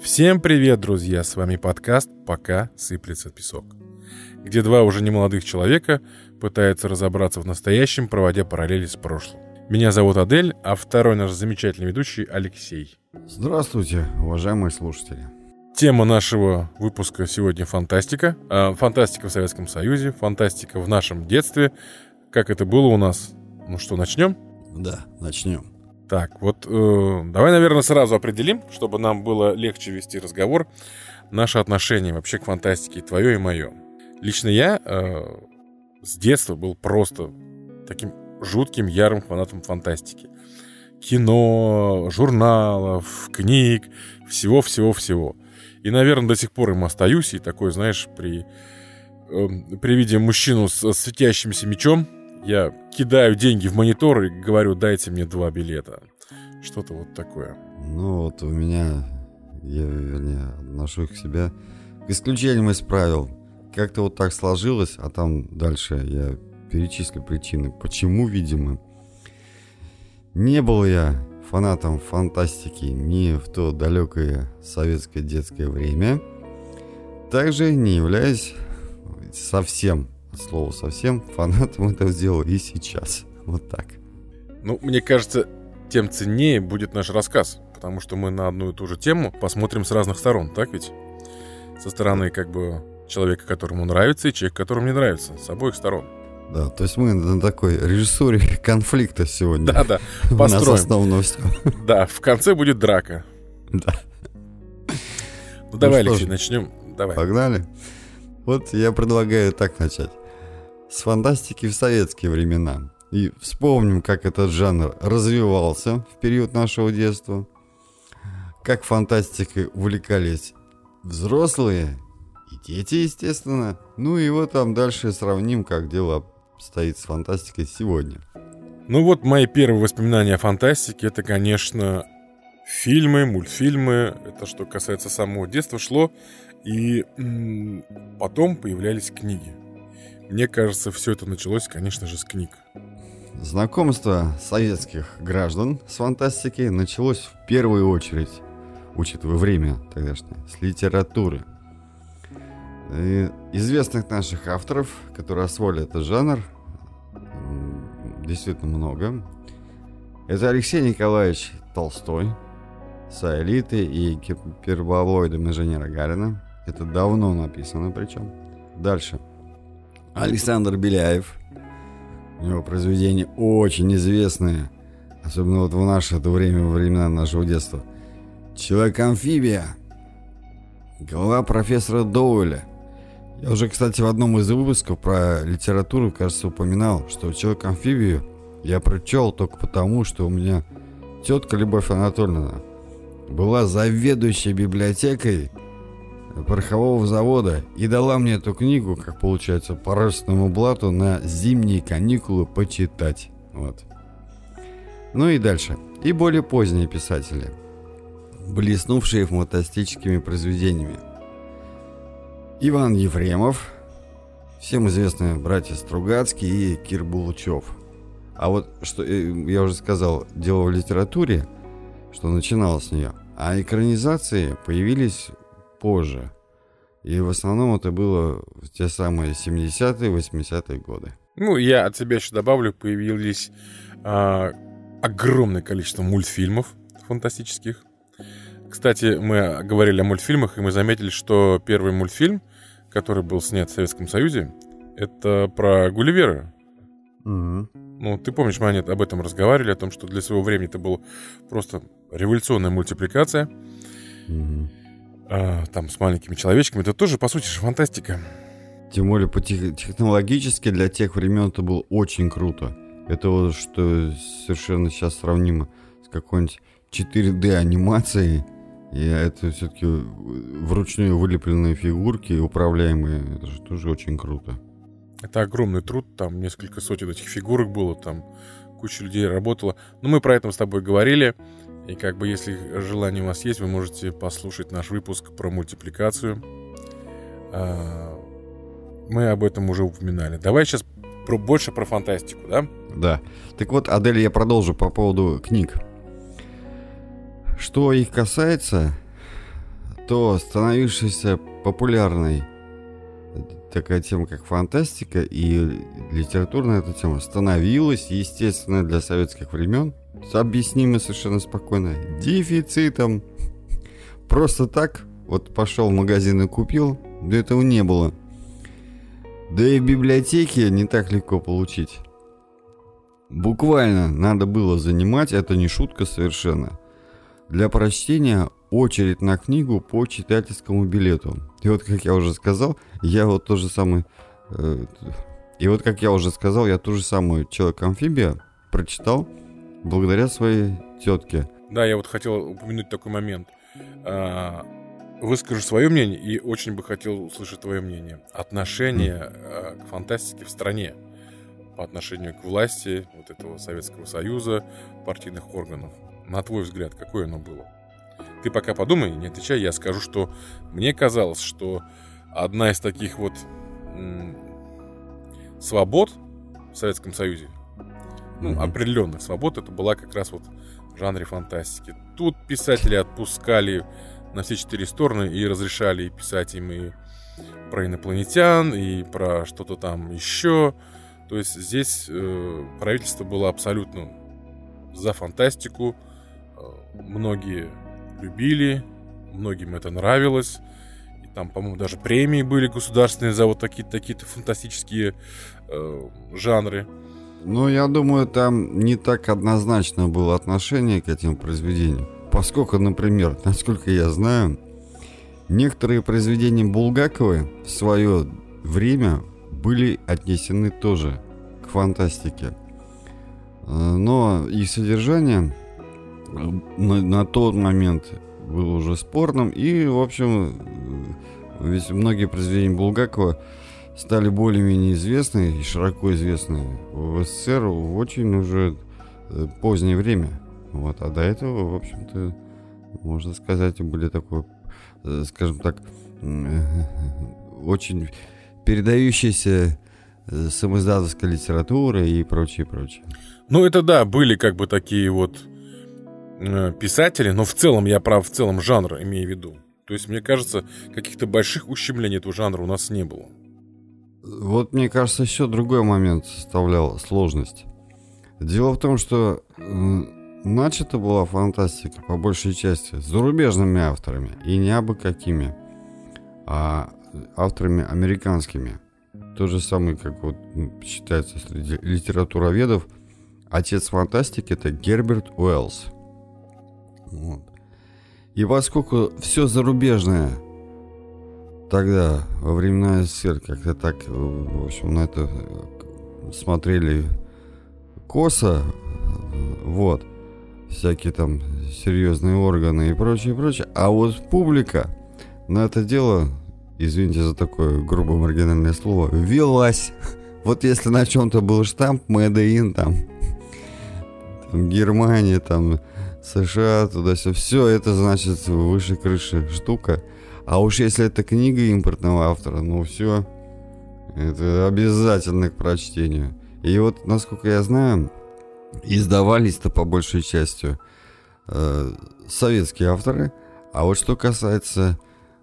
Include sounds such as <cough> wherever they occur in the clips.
Всем привет, друзья! С вами подкаст «Пока сыплется песок», где два уже немолодых человека пытаются разобраться в настоящем, проводя параллели с прошлым. Меня зовут Адель, а второй наш замечательный ведущий Алексей. Здравствуйте, уважаемые слушатели. Тема нашего выпуска сегодня фантастика. А, фантастика в Советском Союзе, фантастика в нашем детстве. Как это было у нас? Ну что, начнем? Да, начнем. Так, вот э, давай, наверное, сразу определим, чтобы нам было легче вести разговор, наше отношение вообще к фантастике, твое и мое. Лично я э, с детства был просто таким жутким, ярым фанатом фантастики. Кино, журналов, книг, всего-всего-всего. И, наверное, до сих пор им остаюсь, и такой, знаешь, при, э, при виде мужчину с светящимся мечом, я кидаю деньги в монитор и говорю, дайте мне два билета. Что-то вот такое. Ну вот у меня, я, вернее, отношу к себя к исключениям из правил. Как-то вот так сложилось, а там дальше я перечислю причины, почему, видимо. Не был я фанатом фантастики ни в то далекое советское детское время. Также не являюсь совсем слово совсем, фанатом это сделал и сейчас. Вот так. Ну, мне кажется, тем ценнее будет наш рассказ, потому что мы на одну и ту же тему посмотрим с разных сторон, так ведь? Со стороны как бы человека, которому нравится, и человека, которому не нравится, с обоих сторон. Да, то есть мы на такой режиссуре <laughs> конфликта сегодня. Да, да, построим. <laughs> У нас основно все. Да, в конце будет драка. Да. Ну, давай, ну, Алексей, начнем. Давай. Погнали. Вот я предлагаю так начать с фантастики в советские времена. И вспомним, как этот жанр развивался в период нашего детства, как фантастикой увлекались взрослые и дети, естественно. Ну и вот там дальше сравним, как дело стоит с фантастикой сегодня. Ну вот мои первые воспоминания о фантастике, это, конечно, фильмы, мультфильмы, это что касается самого детства шло, и потом появлялись книги. Мне кажется, все это началось, конечно же, с книг. Знакомство советских граждан с фантастикой началось в первую очередь, учитывая время тогдашнее, с литературы. И известных наших авторов, которые освоили этот жанр, действительно много. Это Алексей Николаевич Толстой с «Аэлитой» и «Первоблоидом инженера Гарина». Это давно написано причем. Дальше – Александр Беляев. У него произведения очень известные, особенно вот в наше это время, во времена нашего детства. Человек-амфибия. Голова профессора Доуэля. Я уже, кстати, в одном из выпусков про литературу, кажется, упоминал, что Человек-амфибию я прочел только потому, что у меня тетка Любовь Анатольевна была заведующей библиотекой порохового завода и дала мне эту книгу, как получается, по родственному блату на зимние каникулы почитать. Вот. Ну и дальше. И более поздние писатели, блеснувшие фантастическими произведениями. Иван Ефремов, всем известные братья Стругацкий и Кир Булычев. А вот, что э, я уже сказал, дело в литературе, что начиналось с нее. А экранизации появились позже. И в основном это было в те самые 70-е, 80-е годы. Ну, я от себя еще добавлю, появились а, огромное количество мультфильмов фантастических. Кстати, мы говорили о мультфильмах, и мы заметили, что первый мультфильм, который был снят в Советском Союзе, это про Гулливера. Угу. Ну, ты помнишь, мы об этом разговаривали, о том, что для своего времени это была просто революционная мультипликация. Угу э, там с маленькими человечками, это тоже, по сути, же фантастика. Тем более по тех, технологически для тех времен это было очень круто. Это вот что совершенно сейчас сравнимо с какой-нибудь 4D анимацией. И это все-таки вручную вылепленные фигурки, управляемые. Это же тоже очень круто. Это огромный труд, там несколько сотен этих фигурок было, там куча людей работала. Но мы про это с тобой говорили. И как бы если желание у вас есть, вы можете послушать наш выпуск про мультипликацию. А, мы об этом уже упоминали. Давай сейчас про, больше про фантастику, да? Да. Так вот, Адель, я продолжу по поводу книг. Что их касается, то становившаяся популярной такая тема, как фантастика и литературная эта тема становилась, естественно, для советских времен, объяснимо совершенно спокойно, дефицитом. Просто так, вот пошел в магазин и купил, да этого не было. Да и в библиотеке не так легко получить. Буквально надо было занимать, это не шутка совершенно. Для прочтения очередь на книгу по читательскому билету. И вот, как я уже сказал, я вот то же самое... Э, и вот, как я уже сказал, я ту же самую «Человек-амфибия» прочитал благодаря своей тетке. Да, я вот хотел упомянуть такой момент. А, выскажу свое мнение и очень бы хотел услышать твое мнение. Отношение mm. к фантастике в стране по отношению к власти вот этого Советского Союза, партийных органов. На твой взгляд, какое оно было? Ты пока подумай, не отвечай, я скажу, что мне казалось, что одна из таких вот свобод в Советском Союзе, ну, mm-hmm. определенных свобод, это была как раз вот в жанре фантастики. Тут писатели отпускали на все четыре стороны и разрешали писать им и про инопланетян, и про что-то там еще. То есть здесь э, правительство было абсолютно за фантастику. Э, многие любили, многим это нравилось. И там, по-моему, даже премии были государственные за вот такие-то такие фантастические э, жанры. Ну, я думаю, там не так однозначно было отношение к этим произведениям. Поскольку, например, <laughs> насколько я знаю, некоторые произведения Булгаковой в свое время были отнесены тоже к фантастике. Э, но их содержание на, на тот момент был уже спорным. И, в общем, ведь многие произведения Булгакова стали более-менее известны и широко известны в СССР в очень уже э, позднее время. Вот. А до этого, в общем-то, можно сказать, были такой, э, скажем так, <laughs> очень передающиеся э, самоиздатовской литературы и прочее, прочее. Ну, это да, были как бы такие вот Э, писатели, но в целом, я прав, в целом жанр имею в виду. То есть, мне кажется, каких-то больших ущемлений этого жанра у нас не было. Вот, мне кажется, еще другой момент составлял сложность. Дело в том, что начата была фантастика по большей части зарубежными авторами, и не абы какими, а авторами американскими. То же самое, как вот считается среди литературоведов, отец фантастики это Герберт Уэллс – вот. И поскольку все зарубежное тогда, во времена СССР, как-то так, в общем, на это смотрели косо, вот, всякие там серьезные органы и прочее, прочее, а вот публика на это дело, извините за такое грубо маргинальное слово, велась. Вот если на чем-то был штамп Made там, там Германия, там, США, туда-сюда. Все это значит выше крыши штука. А уж если это книга импортного автора, ну все, это обязательно к прочтению. И вот, насколько я знаю, издавались-то по большей части э, советские авторы. А вот что касается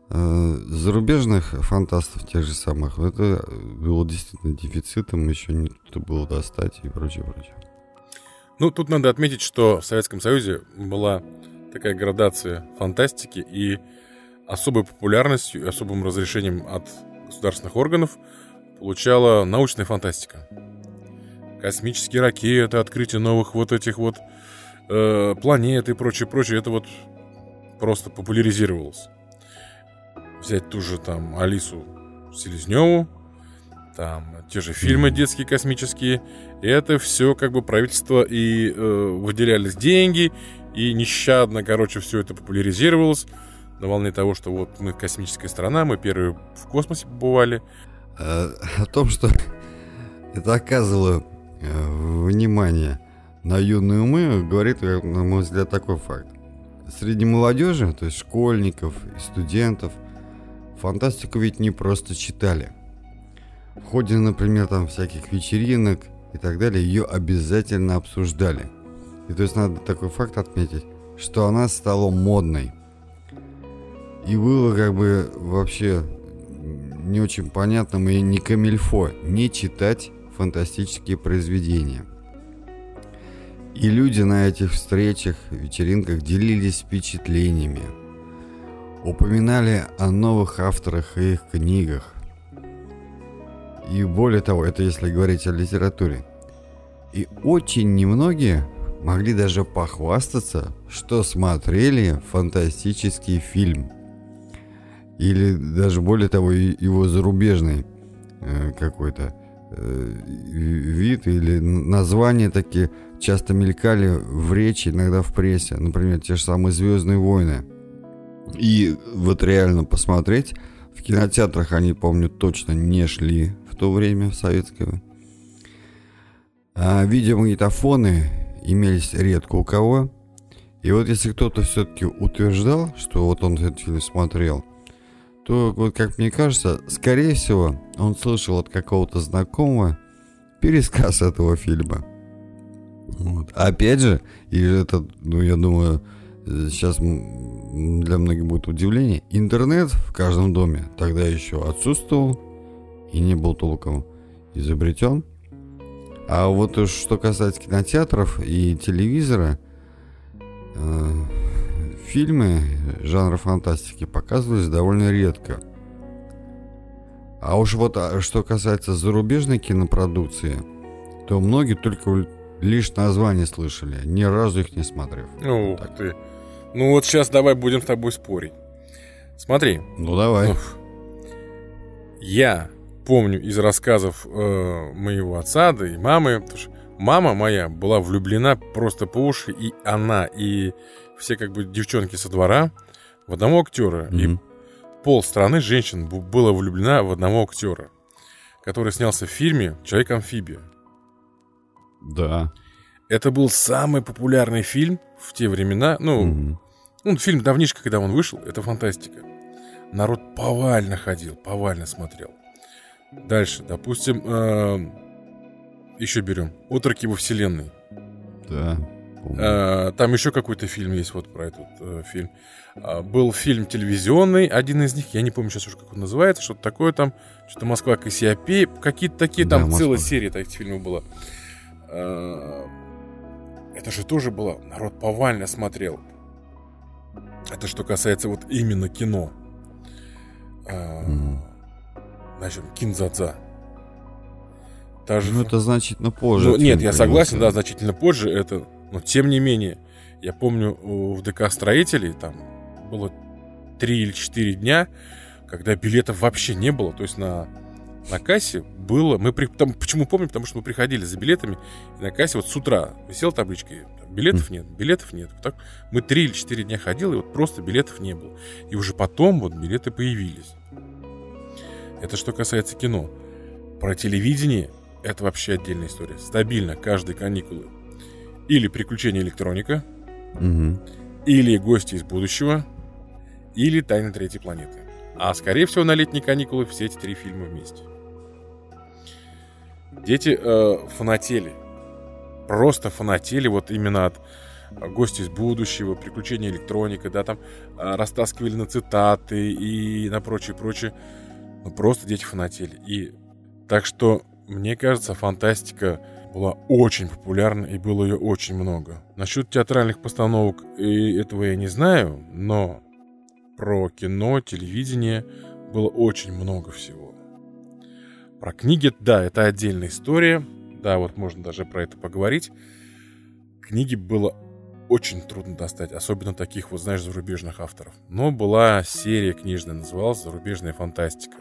э, зарубежных фантастов, тех же самых, это было действительно дефицитом, еще не то было достать и прочее, прочее. Ну, тут надо отметить, что в Советском Союзе была такая градация фантастики и особой популярностью и особым разрешением от государственных органов получала научная фантастика. Космические ракеты, открытие новых вот этих вот э, планет и прочее, прочее, это вот просто популяризировалось. Взять ту же там Алису Селезневу, там те же фильмы детские космические. Это все как бы правительство и э, выделялись деньги, и нещадно, короче, все это популяризировалось на волне того, что вот мы космическая страна, мы первые в космосе побывали. Э, о том, что <laughs> это оказывало э, внимание на юные умы, говорит, на мой взгляд, такой факт. Среди молодежи, то есть школьников и студентов, фантастику ведь не просто читали – в ходе, например, там всяких вечеринок и так далее, ее обязательно обсуждали. И то есть надо такой факт отметить, что она стала модной. И было как бы вообще не очень понятным и не камильфо не читать фантастические произведения. И люди на этих встречах, вечеринках делились впечатлениями, упоминали о новых авторах и их книгах. И более того, это если говорить о литературе. И очень немногие могли даже похвастаться, что смотрели фантастический фильм. Или даже более того, его зарубежный э, какой-то э, вид или названия такие часто мелькали в речи, иногда в прессе. Например, те же самые «Звездные войны». И вот реально посмотреть, в кинотеатрах они, помню, точно не шли в то время, в советское. А видеомагнитофоны имелись редко у кого. И вот если кто-то все-таки утверждал, что вот он этот фильм смотрел, то, вот как мне кажется, скорее всего, он слышал от какого-то знакомого пересказ <laughs> этого фильма. Вот. Опять же, и это, ну, я думаю, сейчас для многих будет удивление, интернет в каждом доме тогда еще отсутствовал и не был толком изобретен. А вот что касается кинотеатров и телевизора, э, фильмы жанра фантастики показывались довольно редко. А уж вот а, что касается зарубежной кинопродукции, то многие только лишь название слышали, ни разу их не смотрев. Ну, так. ты. Ну вот сейчас давай будем с тобой спорить. Смотри. Ну давай. Уф. Я помню из рассказов э, моего отца, да и мамы, потому что мама моя была влюблена просто по уши, и она, и все как бы девчонки со двора в одного актера. Mm-hmm. И пол страны женщин было влюблена в одного актера, который снялся в фильме «Человек-амфибия». Да. Это был самый популярный фильм в те времена. Ну, mm-hmm. ну, фильм давнишко, когда он вышел, это фантастика. Народ повально ходил, повально смотрел. Дальше, допустим, э, еще берем «Отроки во вселенной». Да. Э, там еще какой-то фильм есть вот про этот э, фильм. Э, был фильм телевизионный, один из них, я не помню сейчас уже, как он называется, что-то такое там, что-то «Москва Кассиопей», какие-то такие, да, там Москва. целая серия таких фильмов была. Э, это же тоже было, народ повально смотрел. Это что касается вот именно кино. Mm. Значит, кинзадза. Та же... Ну, это значительно позже. Ну, нет, я согласен, да, значительно позже это. Но тем не менее, я помню, в ДК строителей там было три или четыре дня, когда билетов вообще не было. То есть на на кассе было... Мы при, там, почему помню? Потому что мы приходили за билетами, и на кассе вот с утра висела табличка, билетов нет, билетов нет. Так мы три или четыре дня ходили, и вот просто билетов не было. И уже потом вот билеты появились. Это что касается кино. Про телевидение это вообще отдельная история. Стабильно каждые каникулы. Или приключения электроника, угу. или гости из будущего, или тайны третьей планеты. А скорее всего на летние каникулы все эти три фильма вместе. Дети э, фанатели. Просто фанатели вот именно от э, гости из будущего, приключения электроника, да, там э, растаскивали на цитаты и на прочее, прочее. Ну, просто дети фанатели. И так что, мне кажется, фантастика была очень популярна и было ее очень много. Насчет театральных постановок и этого я не знаю, но про кино, телевидение было очень много всего. Про книги, да, это отдельная история. Да, вот можно даже про это поговорить. Книги было очень трудно достать, особенно таких вот, знаешь, зарубежных авторов. Но была серия книжная, называлась «Зарубежная фантастика»,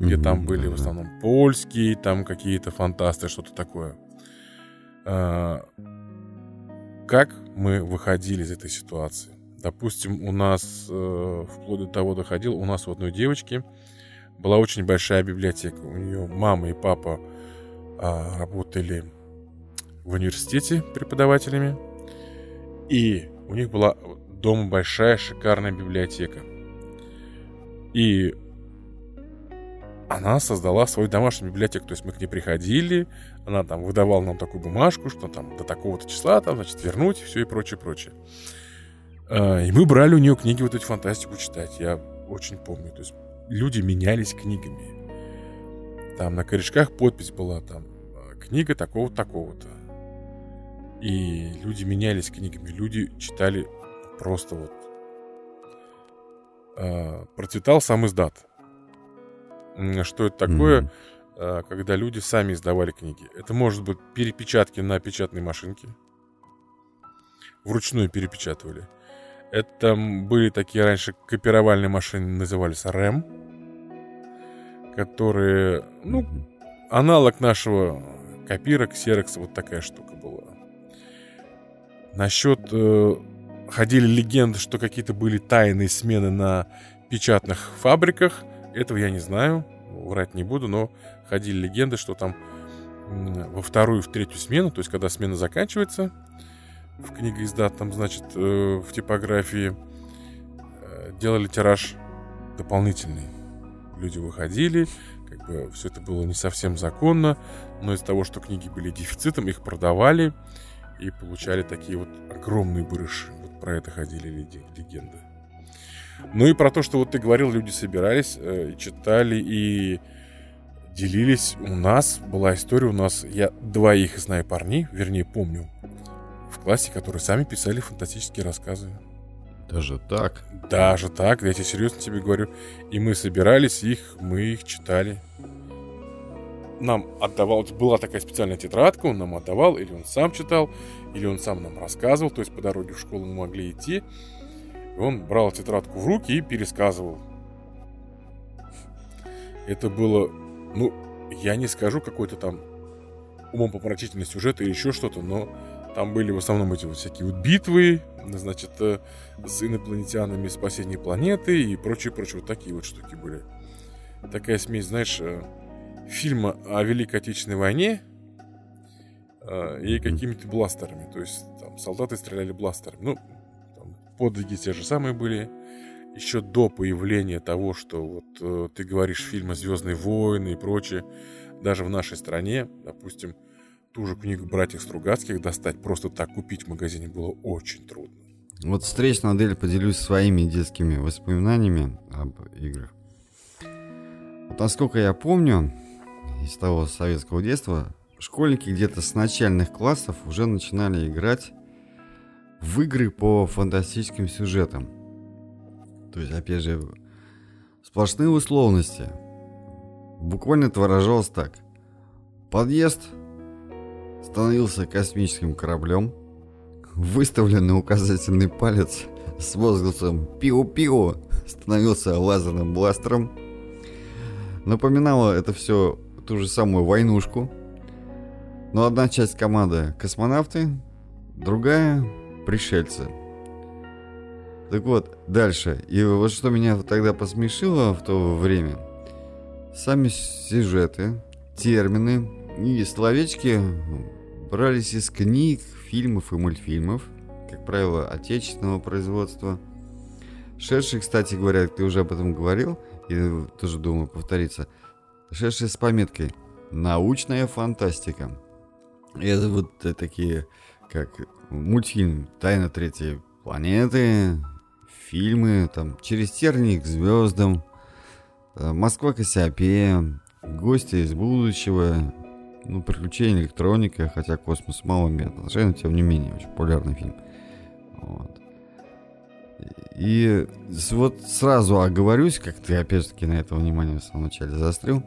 где mm-hmm. там были в основном польские, там какие-то фантасты, что-то такое. А, как мы выходили из этой ситуации? Допустим, у нас, э, вплоть до того доходил, у нас у одной девочки была очень большая библиотека. У нее мама и папа а, работали в университете преподавателями. И у них была дома большая, шикарная библиотека. И она создала свою домашнюю библиотеку. То есть мы к ней приходили, она там выдавала нам такую бумажку, что там до такого-то числа, там, значит, вернуть, все и прочее, прочее. А, и мы брали у нее книги вот эти фантастику читать. Я очень помню. То есть люди менялись книгами. Там на корешках подпись была там книга такого-то, такого-то. И люди менялись книгами, люди читали просто вот. Э, процветал сам издат. Что это такое, mm-hmm. когда люди сами издавали книги? Это может быть перепечатки на печатной машинке. Вручную перепечатывали. Это были такие раньше копировальные машины, назывались РЭМ, которые, ну, аналог нашего копирок, ксерокса, вот такая штука была. Насчет... Э, ходили легенды, что какие-то были тайные смены на печатных фабриках. Этого я не знаю, врать не буду, но ходили легенды, что там во вторую, в третью смену, то есть когда смена заканчивается, в книгоиздат, там, значит, э, в типографии э, делали тираж дополнительный. Люди выходили, как бы все это было не совсем законно, но из-за того, что книги были дефицитом, их продавали и получали такие вот огромные барыши. Вот про это ходили легенды. Ну и про то, что вот ты говорил, люди собирались, э, читали и делились. У нас была история, у нас, я двоих знаю парней, вернее помню, в классе, которые сами писали фантастические рассказы. Даже так? Даже так, я тебе серьезно тебе говорю. И мы собирались их, мы их читали. Нам отдавал, была такая специальная тетрадка, он нам отдавал, или он сам читал, или он сам нам рассказывал, то есть по дороге в школу мы могли идти. И он брал тетрадку в руки и пересказывал. Это было, ну, я не скажу какой-то там умопомрачительный сюжет или еще что-то, но там были в основном эти вот всякие вот битвы, значит, э, с инопланетянами спасение планеты и прочее-прочее. Вот такие вот штуки были. Такая смесь, знаешь, э, фильма о Великой Отечественной войне э, и какими-то бластерами. То есть там солдаты стреляли бластерами. Ну, подвиги те же самые были. Еще до появления того, что вот ты говоришь фильма «Звездные войны» и прочее, даже в нашей стране, допустим, ту же книгу братьев Стругацких достать, просто так купить в магазине было очень трудно. Вот встречная модель поделюсь своими детскими воспоминаниями об играх. Вот насколько я помню, из того советского детства, школьники где-то с начальных классов уже начинали играть в игры по фантастическим сюжетам. То есть, опять же, сплошные условности. Буквально это выражалось так. Подъезд становился космическим кораблем, выставленный указательный палец с возгласом «Пиу-пиу» становился лазерным бластером. Напоминало это все ту же самую войнушку. Но одна часть команды космонавты, другая пришельцы. Так вот, дальше. И вот что меня тогда посмешило в то время. Сами сюжеты, термины и словечки брались из книг, фильмов и мультфильмов, как правило, отечественного производства. Шедший, кстати говоря, ты уже об этом говорил, и тоже думаю повториться, шедший с пометкой «Научная фантастика». И это вот такие, как мультфильм «Тайна третьей планеты», фильмы, там «Через тернии к звездам», э, «Москва Кассиопея», «Гости из будущего», ну, приключения, электроника, хотя космос мало имеет отношения, но тем не менее, очень популярный фильм. Вот. И вот сразу оговорюсь, как ты опять-таки на это внимание в самом начале заострил.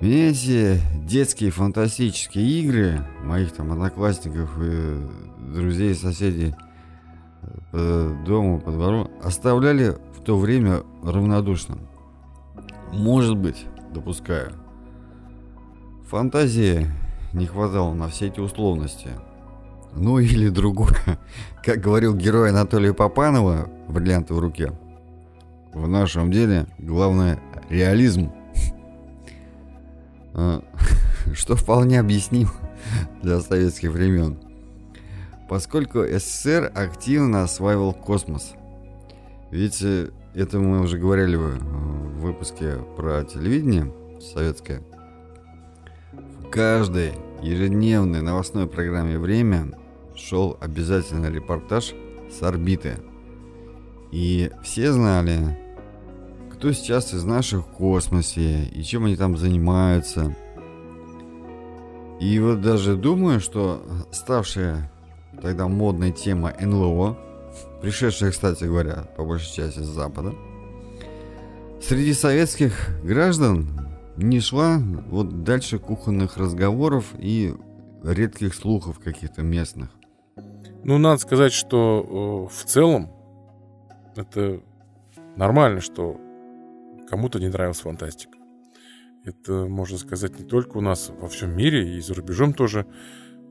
Эти детские фантастические игры моих там одноклассников и друзей, соседей по дому, по двору оставляли в то время равнодушным. Может быть, допускаю. Фантазии не хватало на все эти условности. Ну или другое. <laughs> Как говорил герой Анатолия Попанова «Бриллианты в руке». В нашем деле главное реализм. А, <laughs> что вполне объяснимо <laughs> для советских времен. Поскольку СССР активно осваивал космос. Ведь э, это мы уже говорили в выпуске про телевидение советское, в каждой ежедневной новостной программе «Время» шел обязательно репортаж с орбиты. И все знали, кто сейчас из наших в космосе и чем они там занимаются. И вот даже думаю, что ставшая тогда модной тема НЛО, пришедшая, кстати говоря, по большей части с Запада, среди советских граждан не шла вот дальше кухонных разговоров и редких слухов каких-то местных. Ну, надо сказать, что э, в целом это нормально, что кому-то не нравилась фантастика. Это, можно сказать, не только у нас во всем мире, и за рубежом тоже.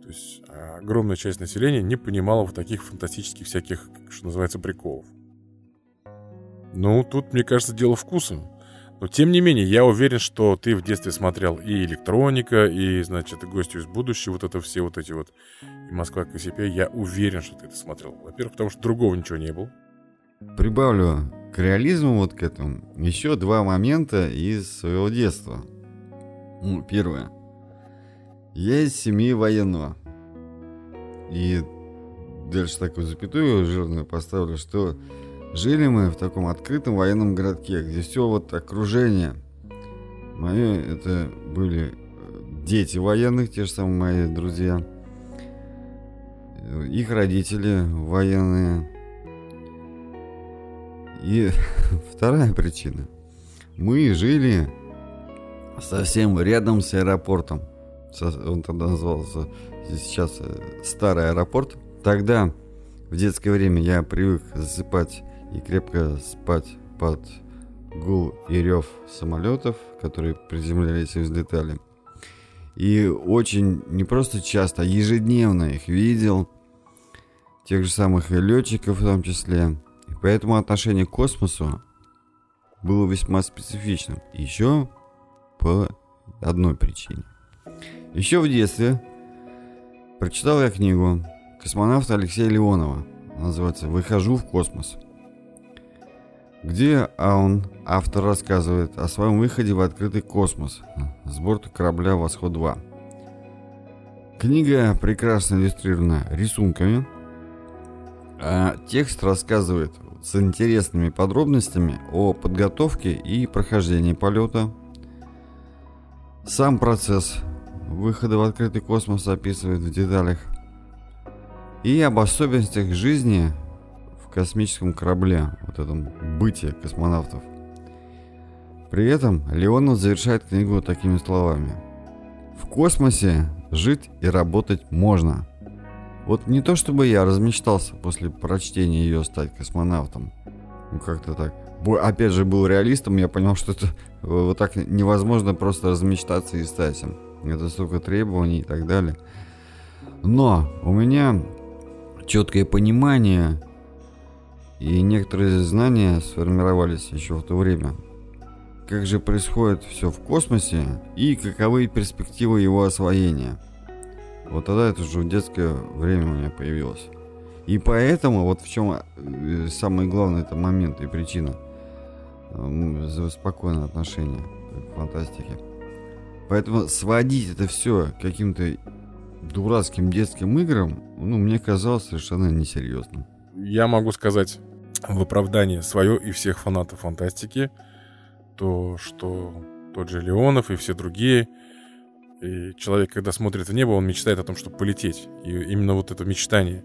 То есть огромная часть населения не понимала в таких фантастических всяких, что называется, приколов. Ну, тут, мне кажется, дело вкуса. Но, тем не менее, я уверен, что ты в детстве смотрел и «Электроника», и, значит, и «Гостю из будущего», вот это все вот эти вот, и «Москва КСП». Я уверен, что ты это смотрел. Во-первых, потому что другого ничего не было. Прибавлю к реализму вот к этому еще два момента из своего детства. Ну, первое. Я из семьи военного. И дальше такую запятую жирную поставлю, что жили мы в таком открытом военном городке, где все вот окружение. Мое это были дети военных, те же самые мои друзья. Их родители военные. И <laughs> вторая причина. Мы жили совсем рядом с аэропортом. Он тогда назывался сейчас э, старый аэропорт. Тогда, в детское время, я привык засыпать и крепко спать под гул и рев самолетов, которые приземлялись и взлетали. И очень, не просто часто, а ежедневно их видел. Тех же самых летчиков в том числе. Поэтому отношение к космосу было весьма специфичным. Еще по одной причине. Еще в детстве прочитал я книгу космонавта Алексея Леонова. Называется «Выхожу в космос». Где он, автор, рассказывает о своем выходе в открытый космос с борта корабля «Восход-2». Книга прекрасно иллюстрирована рисунками, а текст рассказывает с интересными подробностями о подготовке и прохождении полета. Сам процесс выхода в открытый космос описывает в деталях. И об особенностях жизни в космическом корабле, вот этом бытие космонавтов. При этом Леонов завершает книгу такими словами. В космосе жить и работать можно – вот не то чтобы я размечтался после прочтения ее стать космонавтом. Ну как-то так. Опять же был реалистом, я понял, что это вот так невозможно просто размечтаться и стать им. Это столько требований и так далее. Но у меня четкое понимание и некоторые знания сформировались еще в то время. Как же происходит все в космосе и каковы перспективы его освоения – вот тогда это уже детское время у меня появилось. И поэтому, вот в чем э, самый главный это момент и причина э, спокойное отношение к фантастике. Поэтому сводить это все каким-то дурацким детским играм, ну, мне казалось совершенно несерьезным. Я могу сказать в оправдании свое и всех фанатов фантастики, то, что тот же Леонов и все другие – и человек, когда смотрит в небо, он мечтает о том, чтобы полететь. И именно вот это мечтание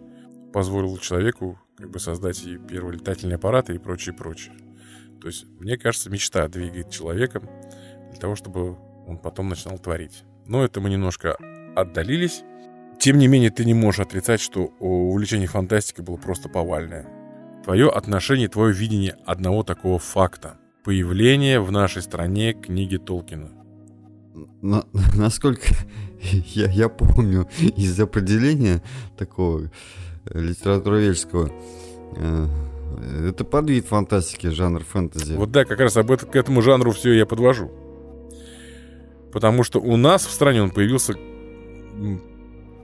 позволило человеку как бы создать и первый летательный аппарат и прочее, прочее. То есть, мне кажется, мечта двигает человека для того, чтобы он потом начинал творить. Но это мы немножко отдалились. Тем не менее, ты не можешь отрицать, что увлечение фантастикой было просто повальное. Твое отношение, твое видение одного такого факта. Появление в нашей стране книги Толкина на, <laughs> насколько я, я помню из определения такого э, литературоведческого, э, это подвид фантастики, жанр фэнтези. Вот да, как раз об этом, к этому жанру все я подвожу. Потому что у нас в стране он появился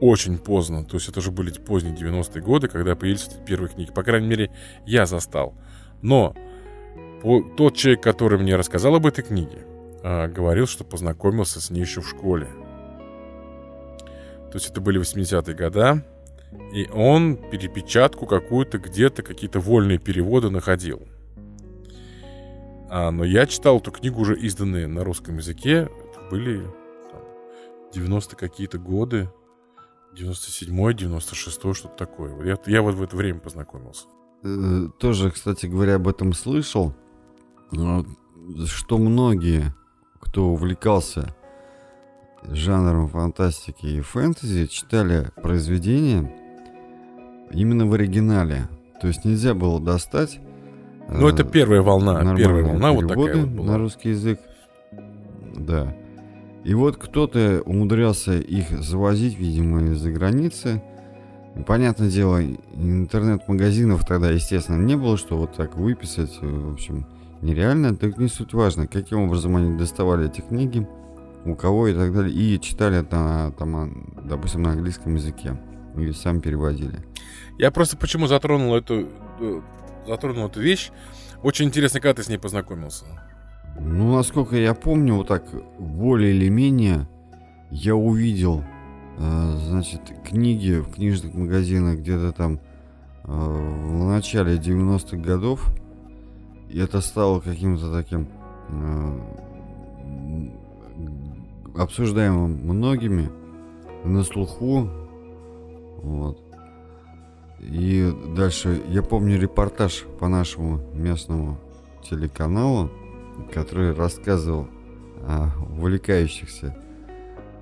очень поздно. То есть это же были поздние 90-е годы, когда появились первые книги. По крайней мере, я застал. Но тот человек, который мне рассказал об этой книге, а, говорил, что познакомился с ней еще в школе. То есть это были 80-е года, и он перепечатку какую-то где-то, какие-то вольные переводы находил. А, но я читал эту книгу уже изданные на русском языке. Это были там, 90 какие-то годы. 97-й, 96-й, что-то такое. Я, я вот в это время познакомился. Э, тоже, кстати говоря, об этом слышал, что многие, кто увлекался жанром фантастики и фэнтези, читали произведения именно в оригинале. То есть нельзя было достать ну, это первая волна. Первая волна вот такая вот была. на русский язык. Да. И вот кто-то умудрялся их завозить, видимо, из-за границы. понятное дело, интернет-магазинов тогда, естественно, не было, что вот так выписать. В общем, нереально. Так не суть важно, каким образом они доставали эти книги, у кого и так далее. И читали это, там, допустим, на английском языке. И сам переводили. Я просто почему затронул эту э, затронул эту вещь. Очень интересно, когда ты с ней познакомился. Ну, насколько я помню, вот так более или менее я увидел, э, значит, книги в книжных магазинах где-то там э, в начале 90-х годов. И это стало каким-то таким э, обсуждаемым многими на слуху. Вот. И дальше, я помню репортаж по нашему местному телеканалу, который рассказывал о увлекающихся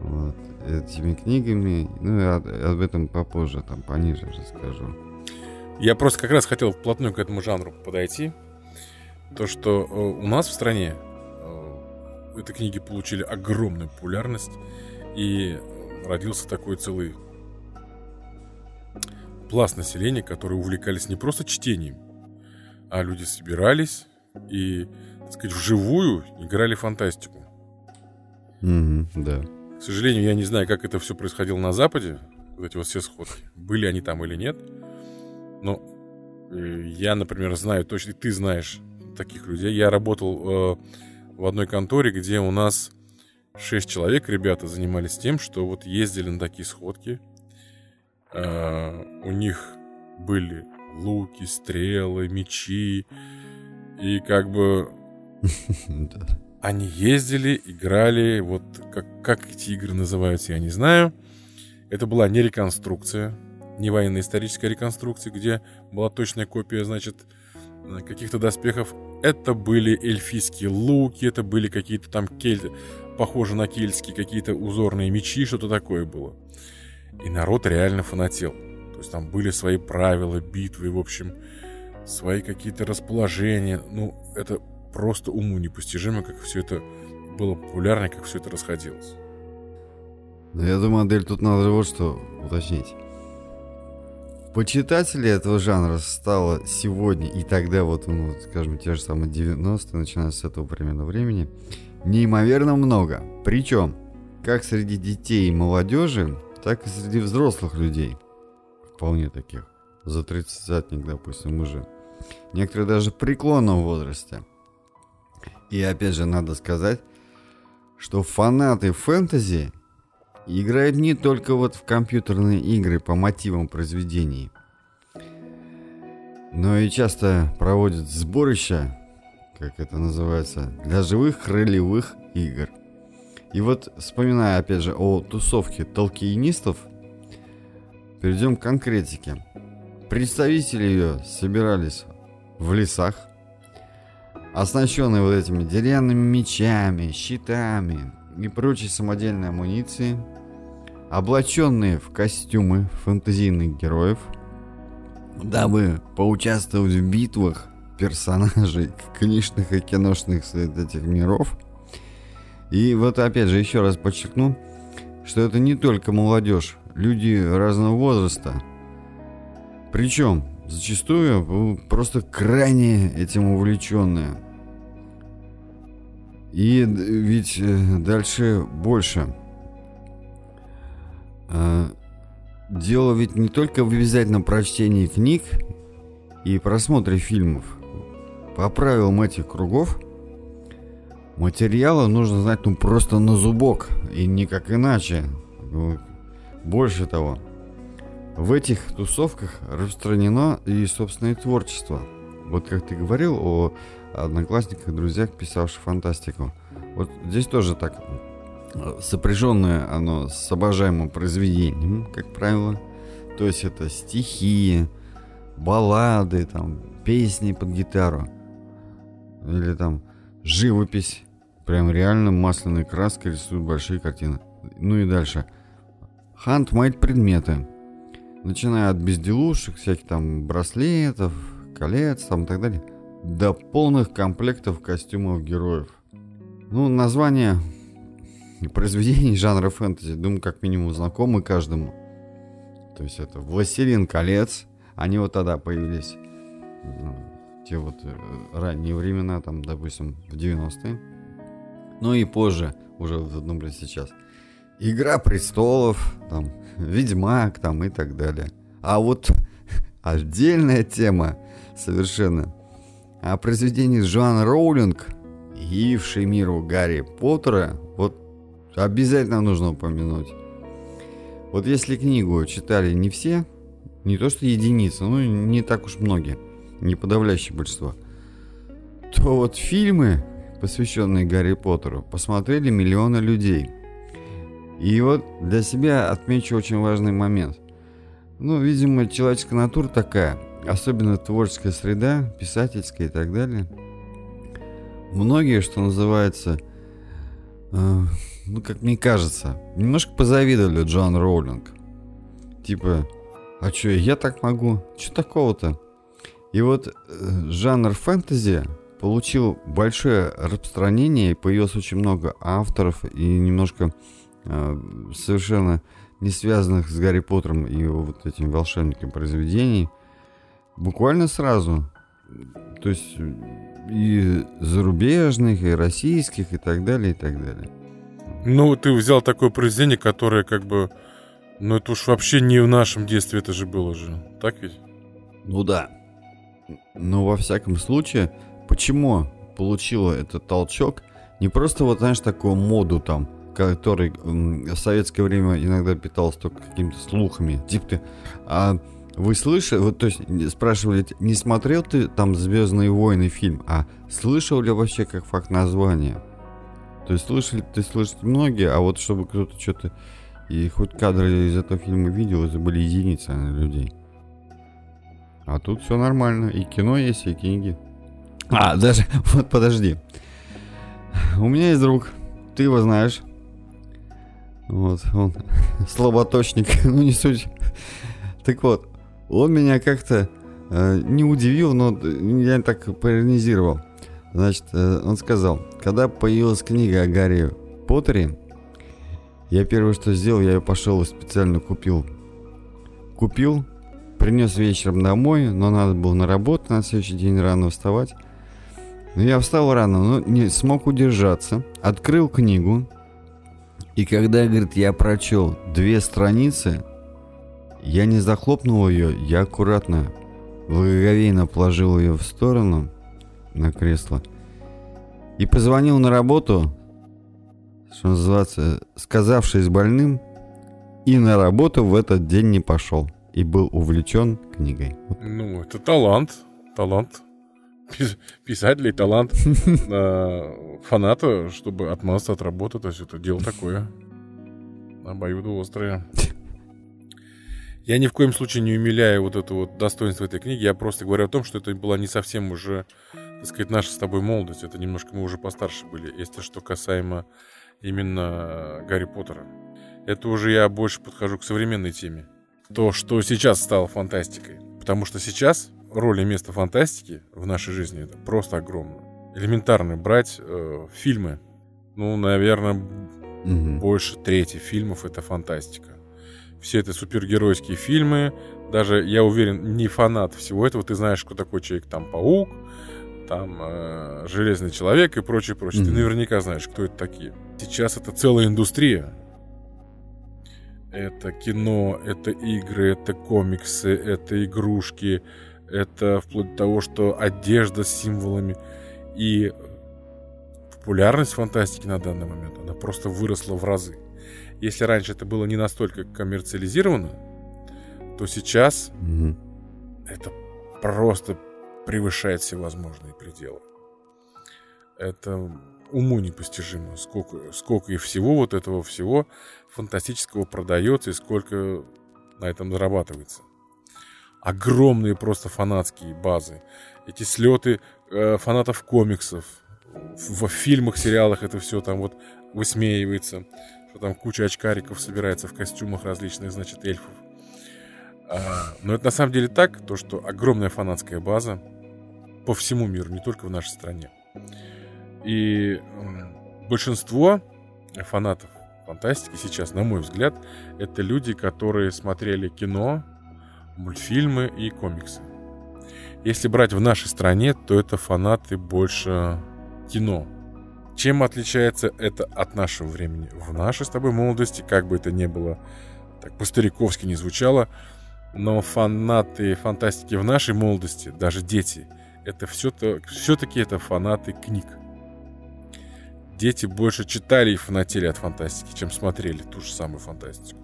вот, этими книгами. Ну и об, об этом попозже, там пониже расскажу. Я просто как раз хотел вплотную к этому жанру подойти. То, что э, у нас в стране э, эти книги получили огромную популярность, и родился такой целый пласт населения, которые увлекались не просто чтением, а люди собирались и, так сказать, вживую играли фантастику. Mm-hmm, да. К сожалению, я не знаю, как это все происходило на Западе, вот эти вот все сходки. Были они там или нет. Но э, я, например, знаю точно, ты знаешь таких людей. Я работал э, в одной конторе, где у нас шесть человек, ребята, занимались тем, что вот ездили на такие сходки, Э, у них были луки, стрелы, мечи. И как бы <laughs> они ездили, играли, вот как, как эти игры называются, я не знаю. Это была не реконструкция, не военно-историческая реконструкция, где была точная копия, значит, каких-то доспехов. Это были эльфийские луки, это были какие-то там кельты, похожие на кельтские какие-то узорные мечи, что-то такое было. И народ реально фанател. То есть там были свои правила, битвы, в общем, свои какие-то расположения. Ну, это просто уму непостижимо, как все это было популярно, как все это расходилось. Ну, я думаю, Адель, тут надо вот что уточнить. Почитателей этого жанра стало сегодня и тогда, вот, ну, скажем, те же самые 90-е, начиная с этого примерно времени, неимоверно много. Причем, как среди детей и молодежи, так и среди взрослых людей. Вполне таких. За 30 допустим, уже. Некоторые даже преклонном возрасте. И опять же надо сказать, что фанаты фэнтези играют не только вот в компьютерные игры по мотивам произведений, но и часто проводят сборища, как это называется, для живых ролевых игр – и вот, вспоминая, опять же, о тусовке толкиенистов, перейдем к конкретике. Представители ее собирались в лесах, оснащенные вот этими деревянными мечами, щитами и прочей самодельной амуницией, облаченные в костюмы фэнтезийных героев, дабы поучаствовать в битвах персонажей <laughs> книжных и киношных этих миров – и вот опять же еще раз подчеркну, что это не только молодежь, люди разного возраста. Причем зачастую просто крайне этим увлеченные. И ведь э, дальше больше. А, дело ведь не только в обязательном прочтении книг и просмотре фильмов. по правилам этих кругов материала нужно знать ну просто на зубок и никак иначе. Больше того, в этих тусовках распространено и собственное творчество. Вот как ты говорил о одноклассниках, друзьях, писавших фантастику. Вот здесь тоже так сопряженное оно с обожаемым произведением, как правило. То есть это стихи, баллады, там, песни под гитару. Или там живопись. Прям реально масляной краской рисуют большие картины. Ну и дальше. Хант мает предметы. Начиная от безделушек, всяких там браслетов, колец там и так далее, до полных комплектов костюмов героев. Ну, название произведений <laughs> жанра фэнтези, думаю, как минимум знакомы каждому. То есть это «Властелин колец», они вот тогда появились, ну, те вот э, ранние времена, там, допустим, в 90-е. Ну и позже, уже, например, сейчас. «Игра престолов», там, <laughs> «Ведьмак», там и так далее. А вот <laughs> отдельная тема совершенно о произведении Джоан Роулинг, явившей миру Гарри Поттера, вот обязательно нужно упомянуть. Вот если книгу читали не все, не то что единицы, ну не так уж многие, не подавляющее большинство, то вот фильмы, посвященные Гарри Поттеру, посмотрели миллионы людей. И вот для себя отмечу очень важный момент. Ну, видимо, человеческая натура такая, особенно творческая среда, писательская и так далее. Многие, что называется, э, ну, как мне кажется, немножко позавидовали Джон Роулинг. Типа, а чё, я так могу? Чё такого-то? И вот э, жанр фэнтези получил большое распространение, появилось очень много авторов и немножко э, совершенно не связанных с Гарри Поттером и вот этим волшебником произведений. Буквально сразу. То есть и зарубежных, и российских, и так далее, и так далее. Ну, ты взял такое произведение, которое как бы... Ну, это уж вообще не в нашем детстве это же было же. Так ведь? Ну да. Но во всяком случае, почему получила этот толчок? Не просто вот, знаешь, такую моду там, который в советское время иногда питался только какими-то слухами. Типа ты, а вы слышали, вот то есть спрашивали, не смотрел ты там «Звездные войны» фильм, а слышал ли вообще как факт названия? То есть слышали, ты слышишь многие, а вот чтобы кто-то что-то и хоть кадры из этого фильма видел, это были единицы людей. А тут все нормально. И кино есть, и книги. А, даже, <laughs> вот подожди. У меня есть друг, ты его знаешь. Вот, он <laughs> слаботочник, <laughs> ну не суть. Так вот, он меня как-то э, не удивил, но я так поиронизировал. Значит, э, он сказал, когда появилась книга о Гарри Поттере, я первое, что сделал, я ее пошел и специально купил. Купил, принес вечером домой, но надо было на работу на следующий день рано вставать. Но я встал рано, но не смог удержаться. Открыл книгу. И когда, говорит, я прочел две страницы, я не захлопнул ее, я аккуратно, благоговейно положил ее в сторону – на кресло. И позвонил на работу, что называется, сказавшись больным, и на работу в этот день не пошел. И был увлечен книгой. Ну, это талант. Талант. Писатель талант <laughs> фаната, чтобы отмазаться от работы. То есть это дело такое. Обоюдоострое. Я ни в коем случае не умиляю вот это вот достоинство этой книги. Я просто говорю о том, что это была не совсем уже так сказать, наша с тобой молодость, это немножко мы уже постарше были, если что касаемо именно Гарри Поттера. Это уже я больше подхожу к современной теме. То, что сейчас стало фантастикой. Потому что сейчас роль и место фантастики в нашей жизни это просто огромно. Элементарно брать э, фильмы. Ну, наверное, угу. больше трети фильмов это фантастика. Все это супергеройские фильмы. Даже, я уверен, не фанат всего этого. Ты знаешь, кто такой человек там паук, там э, Железный человек и прочее, прочее. Mm-hmm. Ты наверняка знаешь, кто это такие. Сейчас это целая индустрия. Это кино, это игры, это комиксы, это игрушки, Это вплоть до того, что одежда с символами и популярность фантастики на данный момент, она просто выросла в разы. Если раньше это было не настолько коммерциализировано, то сейчас Мгм. это просто превышает всевозможные пределы. Это уму непостижимо, сколько, сколько и всего вот этого всего фантастического продается и сколько на этом зарабатывается. Огромные просто фанатские базы. Эти слеты э, фанатов комиксов. В, в фильмах, сериалах это все там вот высмеивается. Что там куча очкариков собирается в костюмах различных, значит, эльфов. А, но это на самом деле так, то что огромная фанатская база по всему миру, не только в нашей стране. И большинство фанатов фантастики сейчас, на мой взгляд, это люди, которые смотрели кино, мультфильмы и комиксы. Если брать в нашей стране, то это фанаты больше кино. Чем отличается это от нашего времени? В нашей с тобой молодости, как бы это ни было, так по-стариковски не звучало, но фанаты фантастики в нашей молодости, даже дети, это все-таки это фанаты книг. Дети больше читали и фанатели от фантастики, чем смотрели ту же самую фантастику.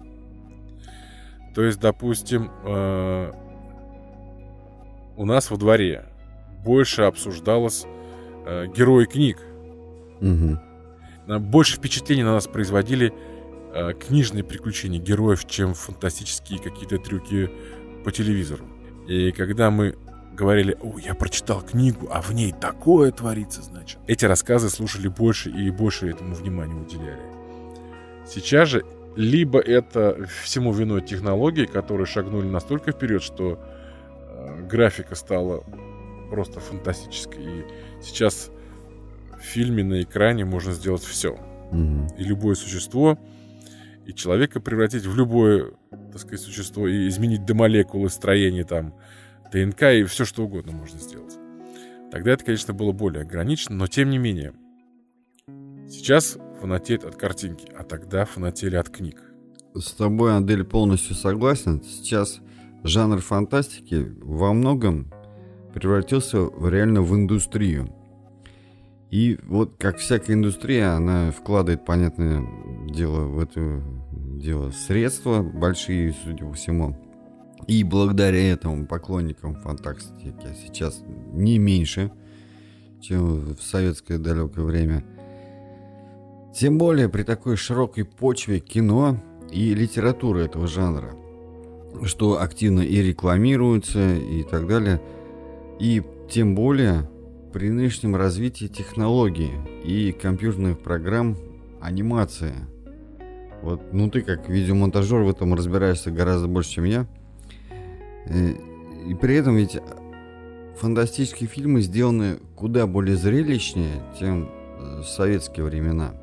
То есть, допустим, э, у нас во дворе больше обсуждалось э, герои книг. На- Больше впечатлений на нас производили э, книжные приключения героев, чем фантастические какие-то трюки по телевизору. И когда мы говорили, о, я прочитал книгу, а в ней такое творится, значит. Эти рассказы слушали больше и больше этому внимания уделяли. Сейчас же либо это всему виной технологии, которые шагнули настолько вперед, что э, графика стала просто фантастической. И сейчас в фильме на экране можно сделать все. Мгм. И любое существо, и человека превратить в любое, так сказать, существо, и изменить до молекулы строения там ДНК, и все что угодно можно сделать. Тогда это, конечно, было более ограничено, но тем не менее. Сейчас фанатеет от картинки, а тогда фанатели от книг. С тобой, Адель, полностью согласен. Сейчас жанр фантастики во многом превратился в- реально в индустрию. И вот как всякая индустрия, она вкладывает, понятное дело, в это дело средства большие, судя по всему. И благодаря этому поклонникам фантастики сейчас не меньше, чем в советское далекое время. Тем более при такой широкой почве кино и литературы этого жанра, что активно и рекламируется и так далее. И тем более при нынешнем развитии технологий и компьютерных программ анимации. Вот, ну ты как видеомонтажер в этом разбираешься гораздо больше, чем я. Э, И при этом ведь фантастические фильмы сделаны куда более зрелищнее, чем э, в советские времена.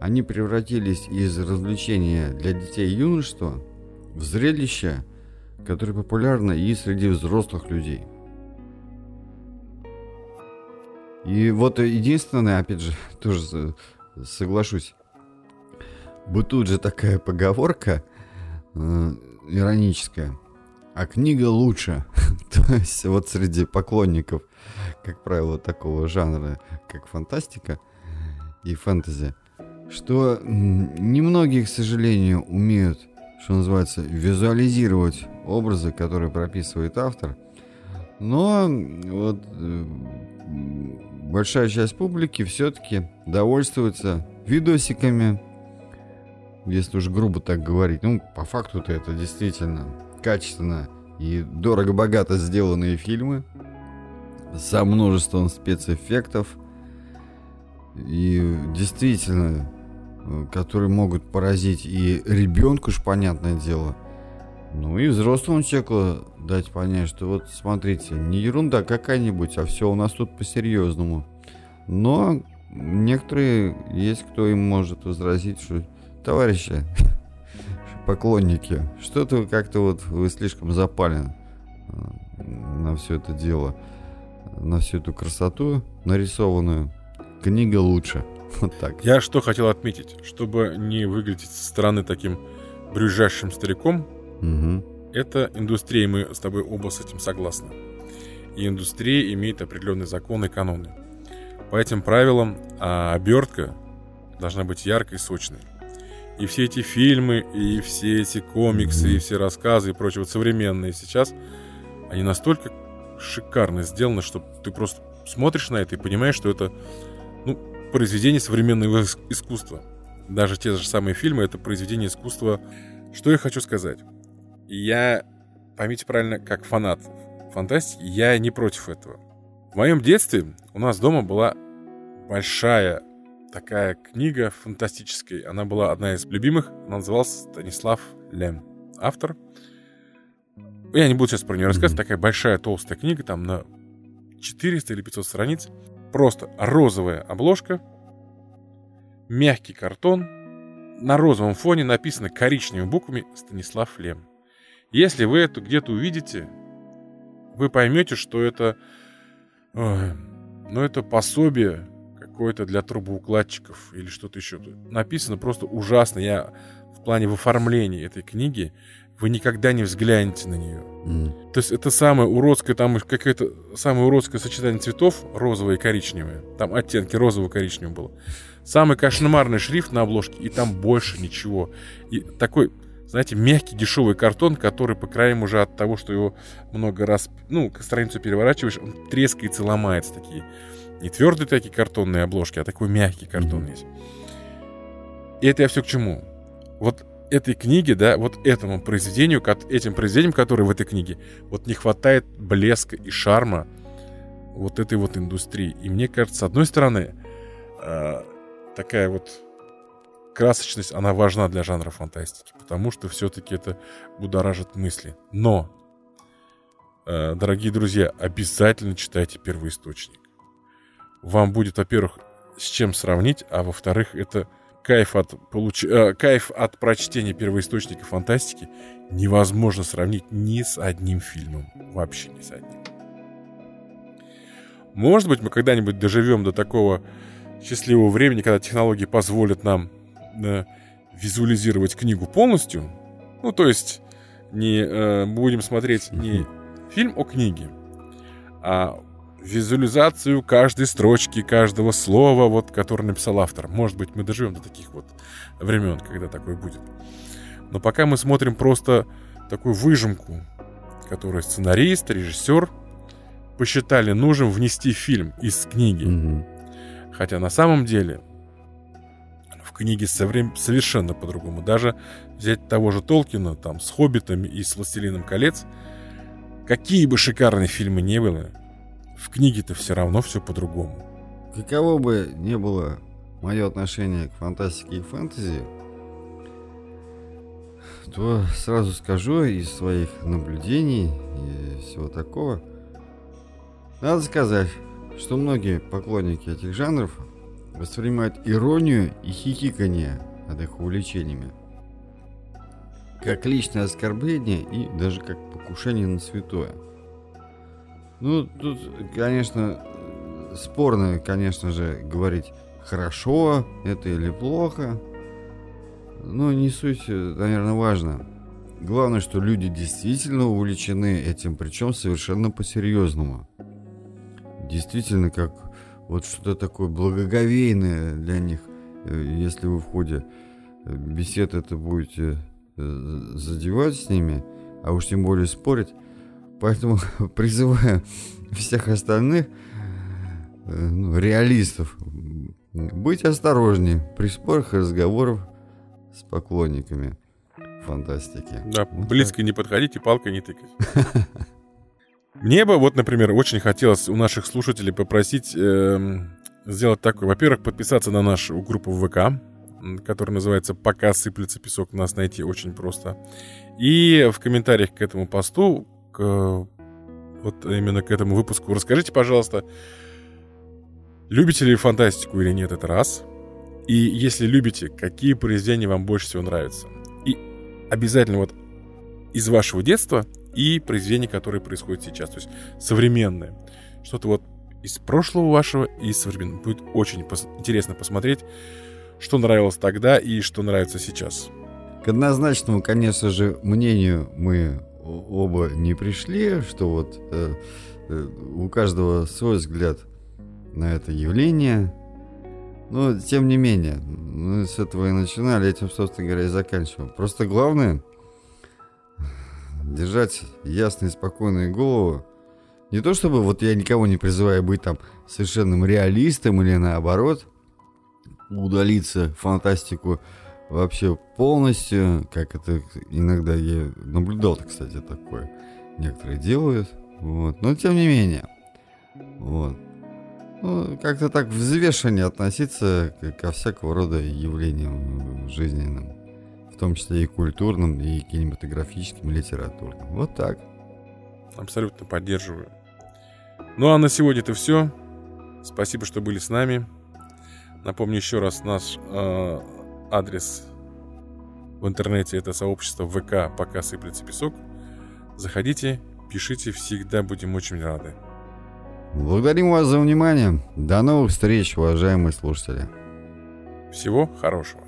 Они превратились из развлечения для детей и юношества в зрелище, которое популярно и среди взрослых людей. И вот единственное, опять же, <laughs> тоже с- соглашусь, бытует же такая поговорка э, ироническая, а книга лучше. <laughs> То есть вот среди поклонников, как правило, такого жанра, как фантастика и фэнтези, что немногие, к сожалению, умеют, что называется, визуализировать образы, которые прописывает автор. Но вот э, большая часть публики все-таки довольствуется видосиками, если уж грубо так говорить. Ну, по факту-то это действительно качественно и дорого-богато сделанные фильмы со множеством спецэффектов и действительно, э, которые могут поразить и ребенку, ж понятное дело, ну и взрослому человеку дать понять, что вот смотрите, не ерунда какая-нибудь, а все у нас тут по-серьезному. Но некоторые есть, кто им может возразить, что товарищи, <laughs> поклонники, что-то вы как-то вот вы слишком запали э, на все это дело, на всю эту красоту нарисованную. Книга лучше. <laughs> Вот так. Я что хотел отметить, чтобы не выглядеть со стороны таким брюзжащим стариком, Мгм. Это индустрия, мы с тобой оба с этим согласны. И индустрия имеет определенные законы и каноны. По этим правилам а обертка должна быть яркой и сочной. И все эти фильмы, и все эти комиксы, и все рассказы и прочее, вот современные сейчас, они настолько шикарно сделаны, что ты просто смотришь на это и понимаешь, что это ну, произведение современного искусства. Даже те же самые фильмы — это произведение искусства. Что я хочу сказать? Я, поймите правильно, как фанат фантастики, я не против этого. В моем детстве у нас дома была большая такая книга фантастическая. Она была одна из любимых. Она называлась Станислав Лем. Автор. Я не буду сейчас про нее рассказывать. Такая большая толстая книга, там на 400 или 500 страниц. Просто розовая обложка, мягкий картон, на розовом фоне написано коричневыми буквами Станислав Лем. Если вы это где-то увидите, вы поймете, что это, ой, ну, это пособие какое-то для трубоукладчиков или что-то еще. Написано просто ужасно. Я в плане в оформлении этой книги вы никогда не взглянете на нее. Mm. То есть это самое уродское, там какое-то самое уродское сочетание цветов, розовое и коричневое. Там оттенки розового и коричневого было. Самый кошмарный шрифт на обложке, и там больше ничего. И такой, знаете, мягкий дешевый картон, который по краям уже от того, что его много раз, ну, страницу переворачиваешь, он трескается, ломается такие. Не твердые такие картонные обложки, а такой мягкий картон mm-hmm. есть. И это я все к чему? Вот этой книге, да, вот этому произведению, этим произведениям, которые в этой книге, вот не хватает блеска и шарма вот этой вот индустрии. И мне кажется, с одной стороны, э, такая вот красочность, она важна для жанра фантастики, потому что все-таки это будоражит мысли. Но, э, дорогие друзья, обязательно читайте первоисточник вам будет, во-первых, с чем сравнить, а во-вторых, это кайф от, получ... э, кайф от прочтения первоисточника фантастики невозможно сравнить ни с одним фильмом. Вообще ни с одним. Может быть, мы когда-нибудь доживем до такого счастливого времени, когда технологии позволят нам э, визуализировать книгу полностью. Ну, то есть не э, будем смотреть не фильм о книге, а визуализацию каждой строчки, каждого слова, вот, которое написал автор. Может быть, мы доживем до таких вот времен, когда такое будет. Но пока мы смотрим просто такую выжимку, которую сценарист, режиссер посчитали нужным внести фильм из книги. Mm-hmm. Хотя на самом деле в книге совершенно по-другому. Даже взять того же Толкина, там, с «Хоббитами» и с «Властелином колец», какие бы шикарные фильмы не были, в книге-то все равно все по-другому. Каково бы ни было мое отношение к фантастике и фэнтези, то сразу скажу из своих наблюдений и всего такого. Надо сказать, что многие поклонники этих жанров воспринимают иронию и хихикание над их увлечениями как личное оскорбление и даже как покушение на святое – ну, тут, конечно, спорно, конечно же, говорить хорошо это или плохо. Но не суть, наверное, важно. Главное, что люди действительно увлечены этим, причем совершенно по-серьезному. Действительно, как вот что-то такое благоговейное для них, э, если вы в ходе э, бесед это будете э, задевать с ними, а уж тем более спорить, Поэтому <laughs> призываю всех остальных э, ну, реалистов быть осторожнее при спорах и разговорах с поклонниками фантастики. Да, вот близко так. не подходите, палкой не тыкать. <laughs> Мне бы, вот, например, очень хотелось у наших слушателей попросить э, сделать такое. Во-первых, подписаться на нашу группу в ВК, которая называется «Пока сыплется песок». Нас найти очень просто. И в комментариях к этому посту к вот именно к этому выпуску. Расскажите, пожалуйста, любите ли фантастику или нет, это раз. И если любите, какие произведения вам больше всего нравятся. И обязательно вот из вашего детства и произведения, которые происходят сейчас. То есть современные. Что-то вот из прошлого вашего и современного. Будет очень пос- интересно посмотреть, что нравилось тогда и что нравится сейчас. К однозначному, конечно же, мнению мы оба не пришли, что вот э, э, у каждого свой взгляд на это явление. Но, тем не менее, мы с этого и начинали, этим, собственно говоря, и заканчиваем. Просто главное держать ясную и спокойную голову. Не то чтобы вот я никого не призываю быть там совершенным реалистом или наоборот, удалиться в фантастику вообще полностью, как это иногда я наблюдал, кстати, такое. Некоторые делают, вот, но тем не менее, вот. Ну, как-то так взвешенно относиться ко всякого рода явлениям жизненным, в том числе и культурным, и кинематографическим, и литературным. Вот так. Абсолютно поддерживаю. Ну а на сегодня это все. Спасибо, что были с нами. Напомню еще раз наш э, адрес в интернете это сообщество ВК «Пока сыплется песок». Заходите, пишите, всегда будем очень рады. Благодарим вас за внимание. До новых встреч, уважаемые слушатели. Всего хорошего.